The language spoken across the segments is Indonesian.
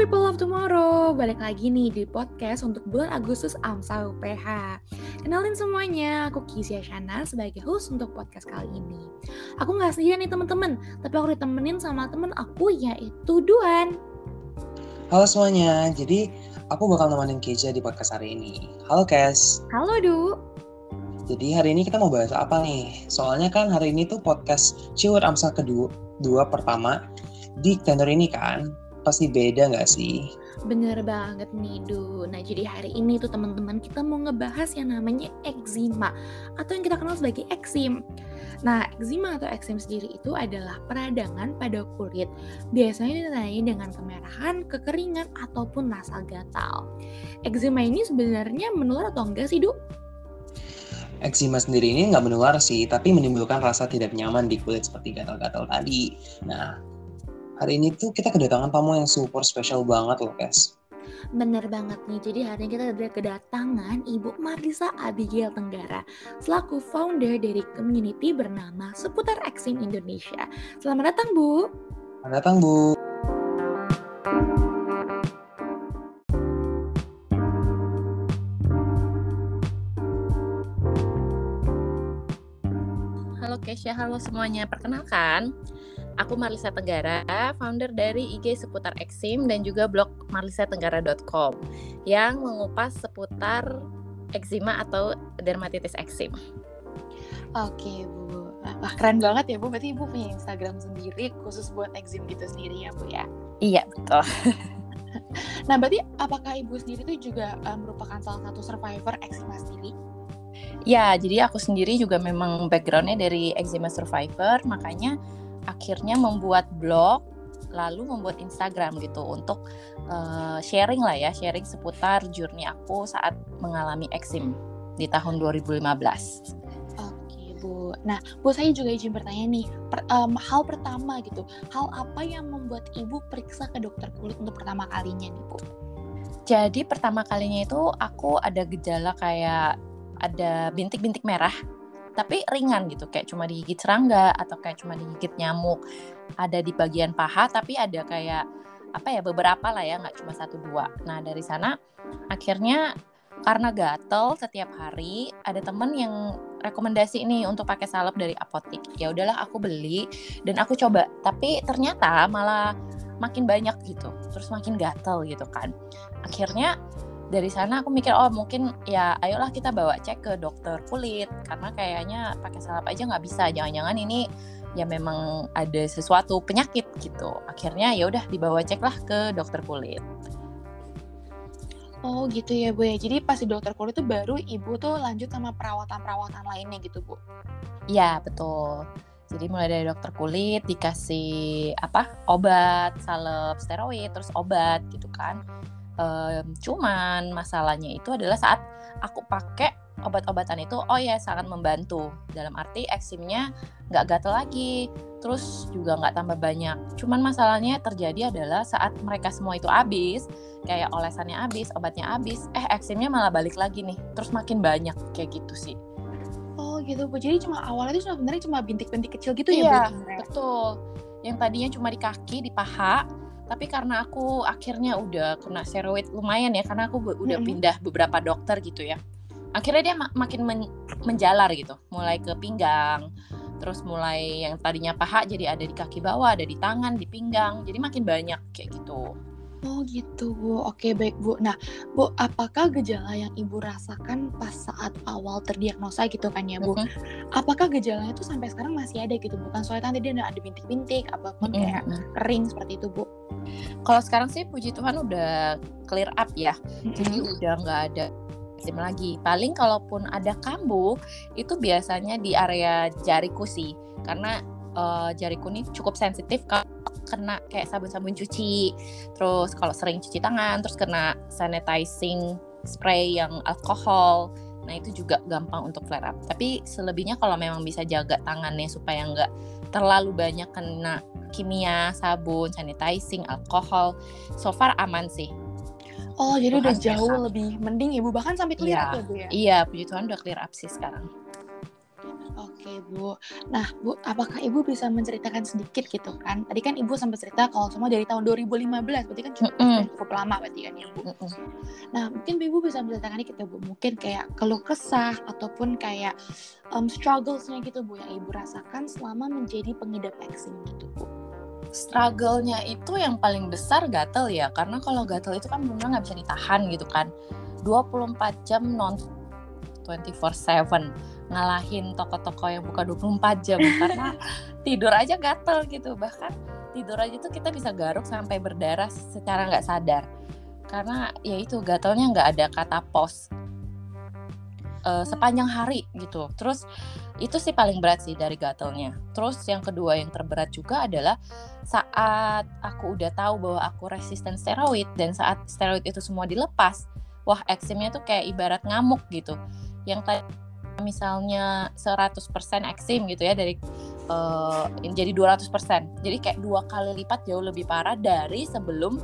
people of tomorrow, balik lagi nih di podcast untuk bulan Agustus AMSA UPH. Kenalin semuanya, aku Kisya Shana sebagai host untuk podcast kali ini. Aku nggak sendirian nih teman-teman, tapi aku ditemenin sama temen aku yaitu Duan. Halo semuanya, jadi aku bakal nemenin Keja di podcast hari ini. Halo Kes. Halo Du. Jadi hari ini kita mau bahas apa nih? Soalnya kan hari ini tuh podcast Ciwur AMSA kedua dua pertama di kalender ini kan pasti beda nggak sih? Bener banget nih Du. Nah jadi hari ini tuh teman-teman kita mau ngebahas yang namanya eczema atau yang kita kenal sebagai eksim. Nah eczema atau eksim sendiri itu adalah peradangan pada kulit. Biasanya ditandai dengan kemerahan, kekeringan ataupun rasa gatal. Eczema ini sebenarnya menular atau enggak sih Du? Eczema sendiri ini nggak menular sih, tapi menimbulkan rasa tidak nyaman di kulit seperti gatal-gatal tadi. Nah, hari ini tuh kita kedatangan tamu yang super spesial banget loh, Kes. Bener banget nih, jadi hari ini kita ada kedatangan Ibu Marisa Abigail Tenggara selaku founder dari community bernama Seputar Eksim Indonesia. Selamat datang Bu. Selamat datang Bu. Halo Kesha, halo semuanya. Perkenalkan, Aku Marlisa Tenggara, founder dari IG seputar eksim dan juga blog marlisatenggara.com yang mengupas seputar eczema atau dermatitis eksim. Oke Bu, wah keren banget ya Bu. Berarti Ibu punya Instagram sendiri khusus buat eksim gitu sendiri ya Bu ya? Iya betul. nah berarti apakah Ibu sendiri itu juga uh, merupakan salah satu survivor eczema sendiri? Ya, jadi aku sendiri juga memang backgroundnya dari eczema survivor, makanya akhirnya membuat blog lalu membuat Instagram gitu untuk uh, sharing lah ya sharing seputar journey aku saat mengalami eksim di tahun 2015. Oke Bu, nah Bu saya juga izin bertanya nih per, um, hal pertama gitu hal apa yang membuat Ibu periksa ke dokter kulit untuk pertama kalinya nih Bu? Jadi pertama kalinya itu aku ada gejala kayak ada bintik-bintik merah tapi ringan gitu kayak cuma digigit serangga atau kayak cuma digigit nyamuk. Ada di bagian paha tapi ada kayak apa ya beberapa lah ya nggak cuma satu dua. Nah dari sana akhirnya karena gatel setiap hari ada temen yang rekomendasi ini untuk pakai salep dari apotik. Ya udahlah aku beli dan aku coba. Tapi ternyata malah makin banyak gitu terus makin gatel gitu kan. Akhirnya dari sana aku mikir oh mungkin ya ayolah kita bawa cek ke dokter kulit karena kayaknya pakai salep aja nggak bisa jangan-jangan ini ya memang ada sesuatu penyakit gitu akhirnya ya udah dibawa cek lah ke dokter kulit Oh gitu ya Bu ya. Jadi pas di dokter kulit itu baru ibu tuh lanjut sama perawatan-perawatan lainnya gitu Bu. Iya betul. Jadi mulai dari dokter kulit dikasih apa obat, salep, steroid, terus obat gitu kan um, cuman masalahnya itu adalah saat aku pakai obat-obatan itu oh ya sangat membantu. Dalam arti eksimnya nggak gatel lagi terus juga nggak tambah banyak. Cuman masalahnya terjadi adalah saat mereka semua itu habis kayak olesannya habis obatnya habis eh eksimnya malah balik lagi nih. Terus makin banyak kayak gitu sih. Oh gitu bu. Jadi cuma awalnya itu sebenarnya cuma bintik-bintik kecil gitu iya, ya bu betul. Yang tadinya cuma di kaki di paha tapi karena aku akhirnya udah kena steroid lumayan ya karena aku udah mm -hmm. pindah beberapa dokter gitu ya akhirnya dia mak makin men menjalar gitu mulai ke pinggang terus mulai yang tadinya paha jadi ada di kaki bawah ada di tangan di pinggang jadi makin banyak kayak gitu Oh gitu Bu, oke baik Bu. Nah Bu, apakah gejala yang Ibu rasakan pas saat awal terdiagnosa gitu kan ya Bu? Mm -hmm. Apakah gejalanya itu sampai sekarang masih ada gitu bukan soalnya nanti dia ada bintik-bintik apa pun mm -hmm. kayak kering seperti itu Bu? Kalau sekarang sih puji Tuhan udah clear up ya, mm -hmm. jadi udah nggak ada eksim lagi. Paling kalaupun ada kambuh itu biasanya di area jariku sih, karena uh, jariku ini cukup sensitif kalau kena kayak sabun-sabun cuci. Terus kalau sering cuci tangan terus kena sanitizing spray yang alkohol. Nah itu juga gampang untuk flare up. Tapi selebihnya kalau memang bisa jaga tangannya supaya nggak terlalu banyak kena kimia sabun sanitizing alkohol so far aman sih Oh, jadi udah jauh lebih mending ibu bahkan sampai clear iya, up ya bu ya? Iya, puji Tuhan udah clear up sih sekarang. Oke Oke Bu, nah Bu, apakah Ibu bisa menceritakan sedikit gitu kan? Tadi kan Ibu sampai cerita kalau semua dari tahun 2015, berarti kan cukup, Mm -mm. cukup lama berarti kan ya Bu. Mm-mm. Nah mungkin Ibu bisa menceritakan dikit ya Bu, mungkin kayak keluh kesah ataupun kayak um, strugglesnya gitu Bu yang Ibu rasakan selama menjadi pengidap eksim gitu Bu. struggle-nya itu yang paling besar gatel ya karena kalau gatel itu kan benar nggak bisa ditahan gitu kan 24 jam non 24/7 ngalahin toko-toko yang buka 24 jam. Karena tidur aja gatel gitu. Bahkan tidur aja tuh kita bisa garuk sampai berdarah secara nggak sadar. Karena ya itu gatelnya nggak ada kata pos Eh, sepanjang hari gitu. Terus itu sih paling berat sih dari gatelnya terus yang kedua yang terberat juga adalah saat aku udah tahu bahwa aku resisten steroid dan saat steroid itu semua dilepas wah eksimnya tuh kayak ibarat ngamuk gitu yang tadi misalnya 100% eksim gitu ya dari eh, jadi 200% jadi kayak dua kali lipat jauh lebih parah dari sebelum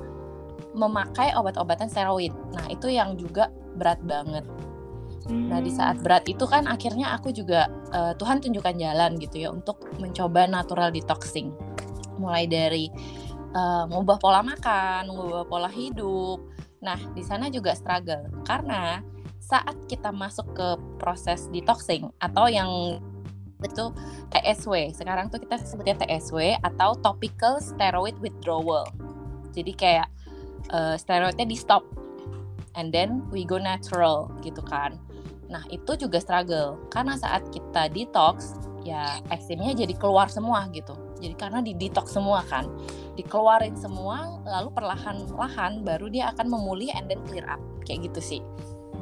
memakai obat-obatan steroid. Nah itu yang juga berat banget. Nah di saat berat itu kan akhirnya aku juga eh, Tuhan tunjukkan jalan gitu ya untuk mencoba natural detoxing. Mulai dari eh, mengubah pola makan, mengubah pola hidup. Nah di sana juga struggle. Karena saat kita masuk ke proses detoxing atau yang itu TSW. Sekarang tuh kita sebutnya TSW atau topical steroid withdrawal. Jadi kayak eh, steroidnya di stop and then we go natural gitu kan. Nah, itu juga struggle karena saat kita detox ya eksimnya jadi keluar semua gitu. Jadi karena di detox semua kan. Dikeluarin semua lalu perlahan-lahan baru dia akan memulih and then clear up. Kayak gitu sih.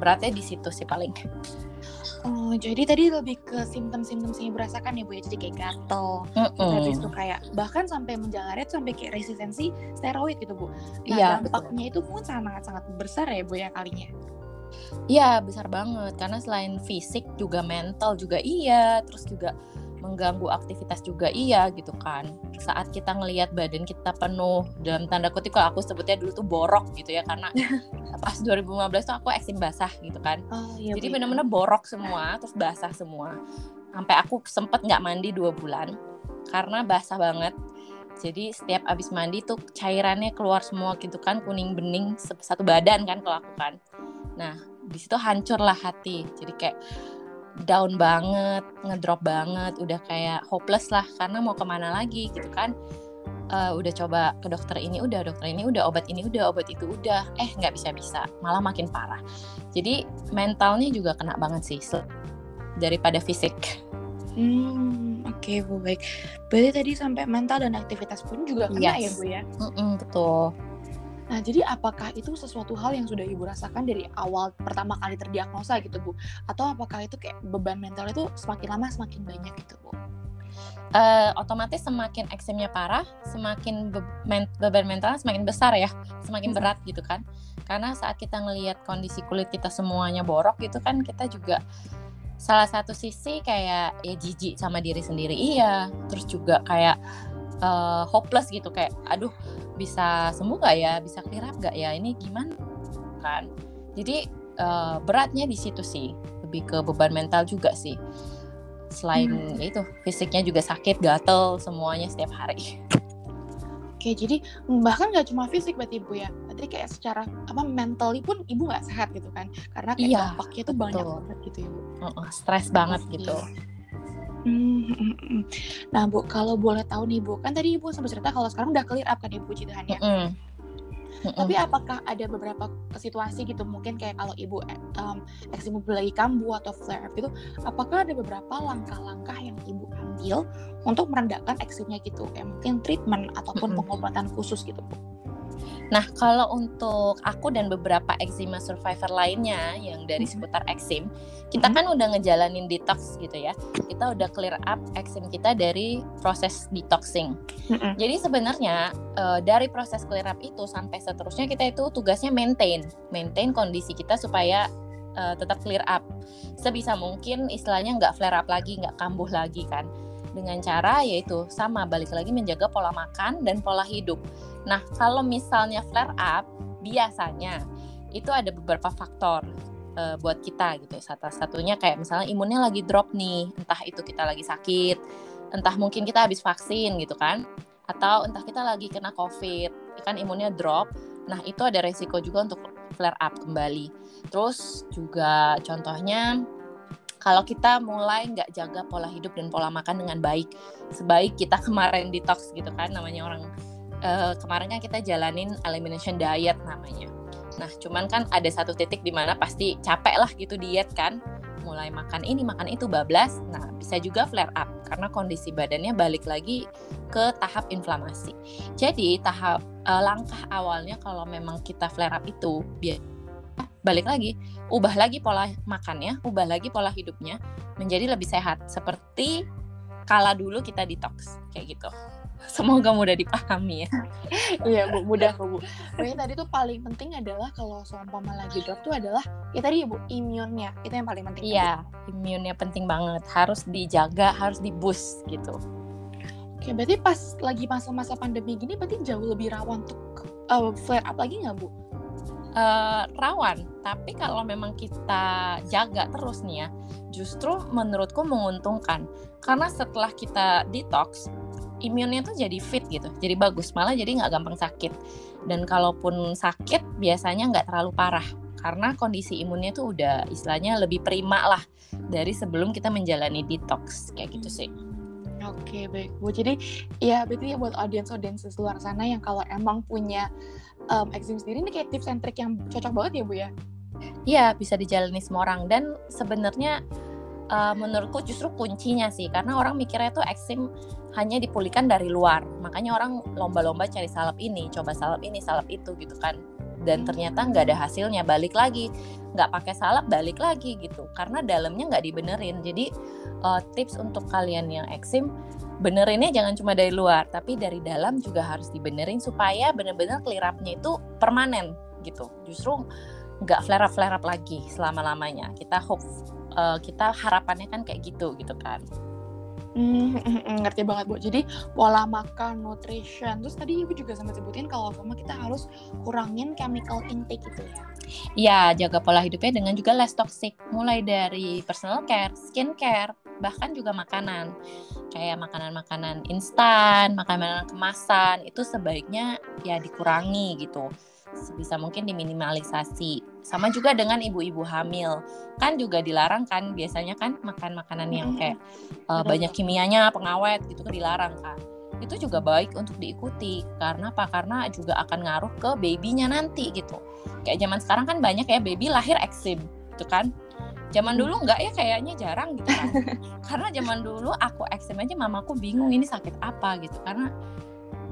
Beratnya di situ sih paling. Oh, jadi tadi lebih ke simptom-simptom yang Ibu rasakan ya Bu ya, jadi kayak gatel, terus habis itu kayak bahkan sampai menjalarnya tuh sampai kayak resistensi steroid gitu Bu. Nah, Iya, betul. dampaknya itu pun sangat-sangat besar ya Bu ya kalinya. Iya besar banget karena selain fisik juga mental juga iya terus juga mengganggu aktivitas juga iya gitu kan. Saat kita ngelihat badan kita penuh dalam tanda kutip kalau aku sebutnya dulu tuh borok gitu ya karena pas 2015 tuh aku eksim basah gitu kan. Oh iya jadi Bu. bener-bener borok semua terus basah semua. Sampai aku sempet nggak mandi dua bulan karena basah banget. Jadi setiap abis mandi tuh cairannya keluar semua gitu kan kuning bening satu badan kan kalau aku kan. Nah di situ hancur lah hati. Jadi kayak down banget ngedrop banget udah kayak hopeless lah karena mau ke mana lagi gitu kan Eh, udah coba ke dokter ini udah dokter ini udah obat ini udah obat itu udah eh nggak bisa bisa malah makin parah jadi mentalnya juga kena banget sih daripada fisik Hmm, oke Bu baik. Berarti tadi sampai mental dan aktivitas pun juga kena ya Yes. Bu ya. Mm-mm, betul Nah, jadi apakah itu sesuatu hal yang sudah Ibu rasakan dari awal pertama kali terdiagnosa gitu Bu? Atau apakah itu kayak beban mental itu semakin lama semakin banyak gitu Bu? Eh, otomatis semakin eksemnya parah, semakin be- men- beban mentalnya semakin besar ya, semakin Mm-mm. berat gitu kan. Karena saat kita ngelihat kondisi kulit kita semuanya borok gitu kan, kita juga salah satu sisi kayak ya jijik sama diri sendiri iya, terus juga kayak eh, hopeless gitu kayak, aduh bisa sembuh gak ya, bisa clear up gak ya, ini gimana kan. Jadi eh, beratnya di situ sih, lebih ke beban mental juga sih selain Hmm. ya itu fisiknya juga sakit gatel semuanya setiap hari Oke, jadi bahkan nggak cuma fisik berarti Ibu ya. Berarti kayak secara apa mentally pun Ibu nggak sehat gitu kan. Karena kayak Iya, dampaknya tuh banyak banget gitu ya Bu. Heeh, stres banget Oke. gitu Nah Bu, kalau boleh tahu nih Bu, kan tadi Ibu sempat cerita kalau sekarang udah clear up kan Ibu puji Tuhan ya. Mm-mm. Mm-mm. Tapi apakah ada beberapa situasi gitu mungkin kayak kalau ibu um, eksim ibu lagi kambuh atau flare up gitu, apakah ada beberapa langkah-langkah yang ibu ambil untuk merendahkan eksimnya gitu, kayak mungkin treatment ataupun Mm-mm. pengobatan khusus gitu bu? Nah, kalau untuk aku dan beberapa eczema survivor lainnya yang dari Mhm. seputar eksim, kita Mhm. kan udah ngejalanin detox gitu ya. Kita udah clear up eksim kita dari proses detoxing. Jadi sebenarnya eh, dari proses clear up itu sampai seterusnya kita itu tugasnya maintain, maintain kondisi kita supaya eh, tetap clear up. Sebisa mungkin istilahnya nggak flare up lagi, nggak kambuh lagi kan. Dengan cara yaitu sama balik lagi menjaga pola makan dan pola hidup. Nah kalau misalnya flare up biasanya itu ada beberapa faktor. uh, buat kita gitu. Salah satunya kayak misalnya imunnya lagi drop nih, entah itu kita lagi sakit, entah mungkin kita habis vaksin gitu kan, atau entah kita lagi kena COVID, kan imunnya drop. Nah itu ada resiko juga untuk flare up kembali. Terus juga contohnya kalau kita mulai nggak jaga pola hidup dan pola makan dengan baik, sebaik kita kemarin detox gitu kan, namanya orang uh, kemarin kan kita jalanin elimination diet namanya. Nah, cuman kan ada satu titik di mana pasti capek lah gitu diet kan. Mulai makan ini, makan itu bablas. Nah, bisa juga flare up karena kondisi badannya balik lagi ke tahap inflamasi. Jadi, tahap uh, langkah awalnya kalau memang kita flare up itu biar balik lagi, ubah lagi pola makannya, ubah lagi pola hidupnya menjadi lebih sehat seperti kala dulu kita detox kayak gitu. Semoga mudah dipahami ya. Iya bu, mudah kok bu. Pokoknya tadi tuh paling penting adalah kalau seumpama lagi drop tuh adalah ya tadi bu imunnya itu yang paling penting. Iya, imunnya penting banget. Harus dijaga, harus di boost gitu. Oke, berarti pas lagi masa-masa pandemi gini berarti jauh lebih rawan untuk uh, flare up lagi nggak bu? Uh, rawan, tapi kalau memang kita jaga terus nih ya, justru menurutku menguntungkan. Karena setelah kita detox, imunnya tuh jadi fit gitu, jadi bagus, malah jadi nggak gampang sakit. Dan kalaupun sakit biasanya nggak terlalu parah karena kondisi imunnya tuh udah istilahnya lebih prima lah dari sebelum kita menjalani detox kayak gitu sih. Oke baik bu, jadi ya berarti ya buat audiens audiens luar sana yang kalau emang punya um, eczema sendiri ini kayak tips and trick yang cocok banget ya bu ya? Iya bisa dijalani semua orang dan sebenarnya uh, menurutku justru kuncinya sih karena orang mikirnya tuh eksim hanya dipulihkan dari luar. Makanya orang lomba-lomba cari salep ini coba salep ini salep itu gitu kan. Dan hmm. ternyata nggak ada hasilnya balik lagi. Nggak pakai salep balik lagi gitu. Karena dalamnya nggak dibenerin. Jadi uh, tips untuk kalian yang eksim benerinnya jangan cuma dari luar tapi dari dalam juga harus dibenerin supaya bener-bener clear upnya itu permanen gitu. Justru nggak flare up flare up lagi selama lamanya kita hope uh, kita harapannya kan kayak gitu gitu kan Hmm, ngerti banget bu. Jadi pola makan, nutrition. Terus tadi ibu juga sempat sebutin kalau sama kita harus kurangin chemical intake gitu ya. Iya, jaga pola hidupnya dengan juga less toxic. Mulai dari personal care, skin care, bahkan juga makanan. Kayak makanan-makanan instan, makanan-makanan kemasan itu sebaiknya ya dikurangi gitu sebisa mungkin diminimalisasi. Sama juga dengan ibu-ibu hamil. Kan juga dilarang kan biasanya kan makan makanan yang kayak uh, banyak kimianya, pengawet gitu kan dilarang kan. Itu juga baik untuk diikuti karena apa? Karena juga akan ngaruh ke babynya nanti gitu. Kayak zaman sekarang kan banyak ya baby lahir eksim gitu kan. Zaman dulu enggak ya kayaknya jarang gitu kan. karena zaman dulu aku eksim aja mamaku bingung ini sakit apa gitu karena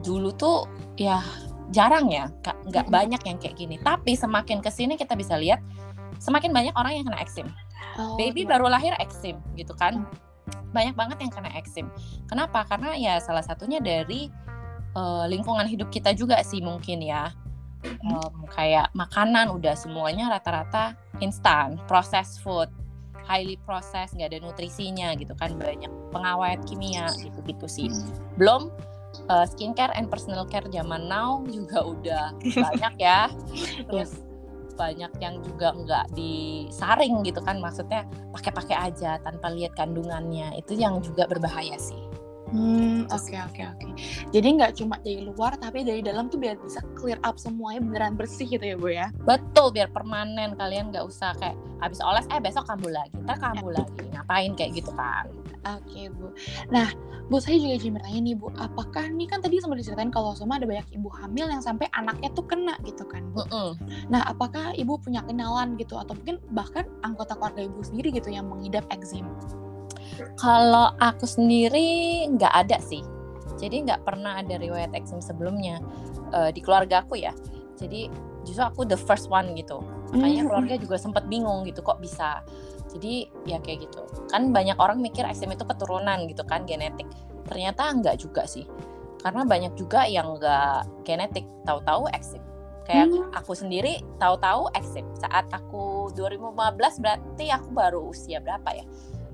dulu tuh ya jarang ya nggak banyak yang kayak gini. Tapi semakin ke sini kita bisa lihat semakin banyak orang yang kena eksim. Oh, baby iya. baru lahir eksim gitu kan? Banyak banget yang kena eksim. Kenapa? Karena ya salah satunya dari uh, lingkungan hidup kita juga sih mungkin ya. Um, kayak makanan udah semuanya rata-rata instan. Processed food highly processed nggak ada nutrisinya gitu kan. Banyak pengawet kimia gitu gitu sih belum uh, skincare and personal care zaman now juga udah banyak ya terus yes. banyak yang juga nggak disaring gitu kan maksudnya pakai-pakai aja tanpa lihat kandungannya itu yang juga berbahaya sih Hmm, oke oke oke. Jadi nggak cuma dari luar tapi dari dalam tuh biar bisa clear up semuanya beneran bersih gitu ya Bu ya. Betul, biar permanen kalian nggak usah kayak habis oles eh besok kambuh lagi, ntar kambuh lagi. Ngapain kayak gitu kan. Oke Bu. Nah Bu saya juga jadi bertanya nih Bu, apakah nih kan tadi sempat diceritain kalau semua ada banyak ibu hamil yang sampai anaknya tuh kena gitu kan Bu. Mm -mm. Nah apakah ibu punya kenalan gitu atau mungkin bahkan anggota keluarga ibu sendiri gitu yang mengidap eczema? Kalau aku sendiri nggak ada sih. Jadi nggak pernah ada riwayat eksim sebelumnya uh, di keluarga aku ya. Jadi justru aku the first one gitu. Makanya hmm. keluarga juga sempat bingung gitu kok bisa. Jadi ya kayak gitu. Kan banyak orang mikir eksim itu keturunan gitu kan genetik. Ternyata nggak juga sih. Karena banyak juga yang nggak genetik, tahu-tahu eksim kayak hmm. aku sendiri tahu-tahu eksim saat aku 2015 berarti aku baru usia berapa ya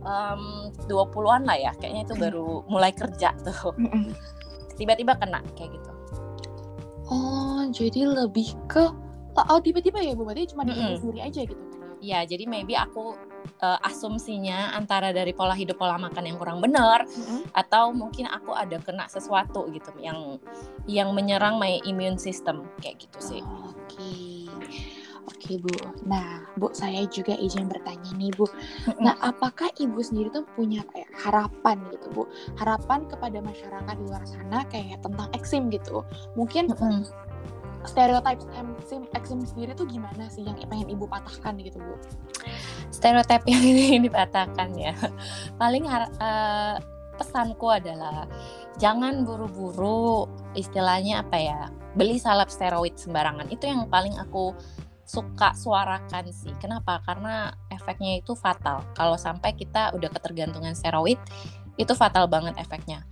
um, 20-an lah ya kayaknya itu baru mulai kerja tuh tiba-tiba kena kayak gitu oh jadi lebih ke oh tiba-tiba ya bu berarti cuma di mm -hmm. sendiri aja gitu ya? jadi maybe aku uh, asumsinya antara dari pola hidup pola makan yang kurang benar mm-hmm. atau mungkin aku ada kena sesuatu gitu yang yang menyerang my immune system kayak gitu sih. Oke. Okay. Oke Bu, nah Bu saya juga izin bertanya nih Bu. Nah apakah Ibu sendiri tuh punya kayak harapan gitu Bu? Harapan kepada masyarakat di luar sana kayak tentang eksim gitu. Mungkin stereotip eksim, eksim sendiri tuh gimana sih yang pengen ibu patahkan gitu bu? Stereotip yang ini dipatahkan ya, paling uh, pesanku adalah jangan buru-buru istilahnya apa ya beli salep steroid sembarangan itu yang paling aku suka suarakan sih. Kenapa? Karena efeknya itu fatal. Kalau sampai kita udah ketergantungan steroid, itu fatal banget efeknya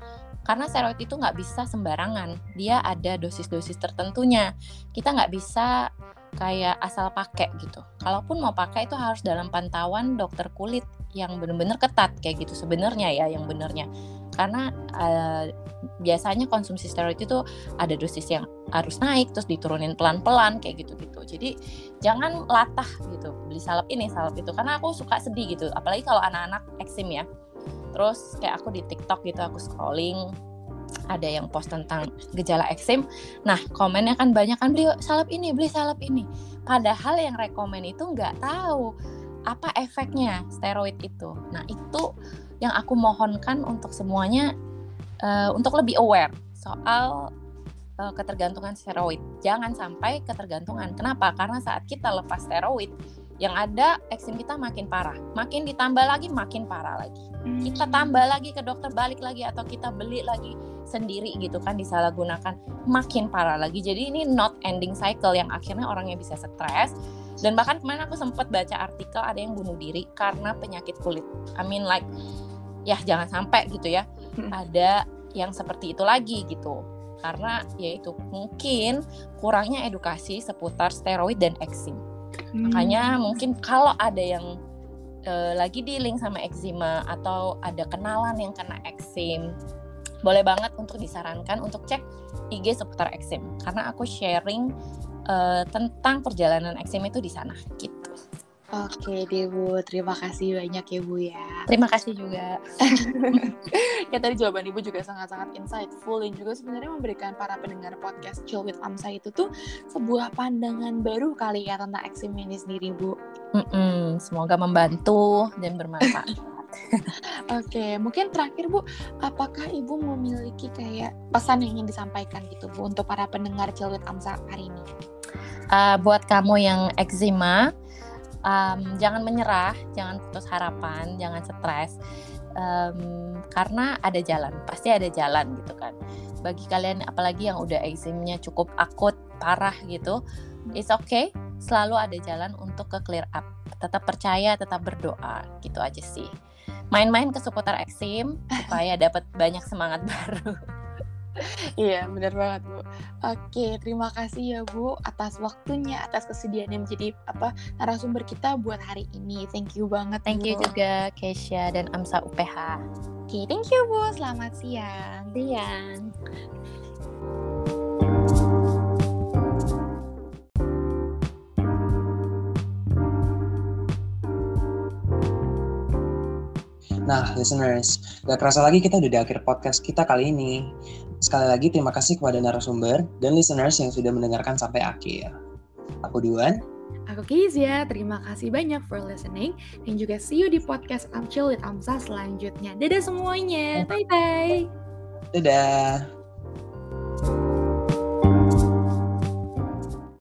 karena steroid itu nggak bisa sembarangan. Dia ada dosis-dosis tertentunya. Kita nggak bisa kayak asal pakai gitu. Kalaupun mau pakai itu harus dalam pantauan dokter kulit yang benar-benar ketat kayak gitu sebenarnya ya yang benernya. Karena uh, biasanya konsumsi steroid itu ada dosis yang harus naik terus diturunin pelan-pelan kayak gitu-gitu. Jadi jangan latah gitu beli salep ini salep itu. Karena aku suka sedih gitu. Apalagi kalau anak-anak eksim ya terus kayak aku di TikTok gitu aku scrolling ada yang post tentang gejala eksim nah komennya kan banyak kan beli salep ini beli salep ini. Padahal yang rekomen itu nggak tahu apa efeknya steroid itu. Nah itu yang aku mohonkan untuk semuanya uh, untuk lebih aware soal uh, ketergantungan steroid. Jangan sampai ketergantungan. Kenapa? Karena saat kita lepas steroid yang ada eksim kita makin parah. Makin ditambah lagi makin parah lagi. Hmm. kita tambah lagi ke dokter balik lagi atau kita beli lagi sendiri gitu kan disalahgunakan. Makin parah lagi. Jadi ini not ending cycle yang akhirnya orangnya bisa stres. Dan bahkan kemarin aku sempat baca artikel ada yang bunuh diri karena penyakit kulit. I mean like ya jangan sampai gitu ya. Hmm. ada yang seperti itu lagi gitu. Karena yaitu mungkin kurangnya edukasi seputar steroid dan eksim Hmm. Makanya mungkin kalau ada yang uh, lagi dealing sama eczema atau ada kenalan yang kena eksim, boleh banget untuk disarankan untuk cek IG seputar eksim karena aku sharing uh, tentang perjalanan eksim itu di sana gitu. Oke deh Bu, terima kasih banyak ya Bu ya. Terima kasih juga. ya tadi jawaban Ibu juga sangat-sangat insightful dan juga sebenarnya memberikan para pendengar podcast Chill with Amsa itu tuh sebuah pandangan baru kali ya tentang eksim ini sendiri Bu. Mm-mm, semoga membantu dan bermanfaat. Oke, mungkin terakhir Bu, apakah Ibu memiliki kayak pesan yang ingin disampaikan gitu Bu untuk para pendengar Chill with Amsa hari ini? Uh, buat kamu yang eczema, um, jangan menyerah, jangan putus harapan, jangan stres. Um, karena ada jalan, pasti ada jalan gitu kan. Bagi kalian apalagi yang udah eksimnya cukup akut, parah gitu, it's okay, selalu ada jalan untuk ke clear up. Tetap percaya, tetap berdoa, gitu aja sih. Main-main ke seputar eksim supaya dapat banyak semangat baru. Iya, benar banget, Bu. Oke, terima kasih ya, Bu, atas waktunya, atas kesediaannya menjadi apa narasumber kita buat hari ini. Thank you banget, Thank Bu. you juga, Keisha dan Amsa UPH. Oke, thank you, Bu. Selamat siang. Siang. Nah, listeners, gak kerasa lagi kita udah di akhir podcast kita kali ini. Sekali lagi terima kasih kepada narasumber dan listeners yang sudah mendengarkan sampai akhir. Aku Duan. Aku Kizia, terima kasih banyak for listening dan juga see you di podcast I'm Chill with Amsa selanjutnya. Dadah semuanya, bye-bye. Dadah.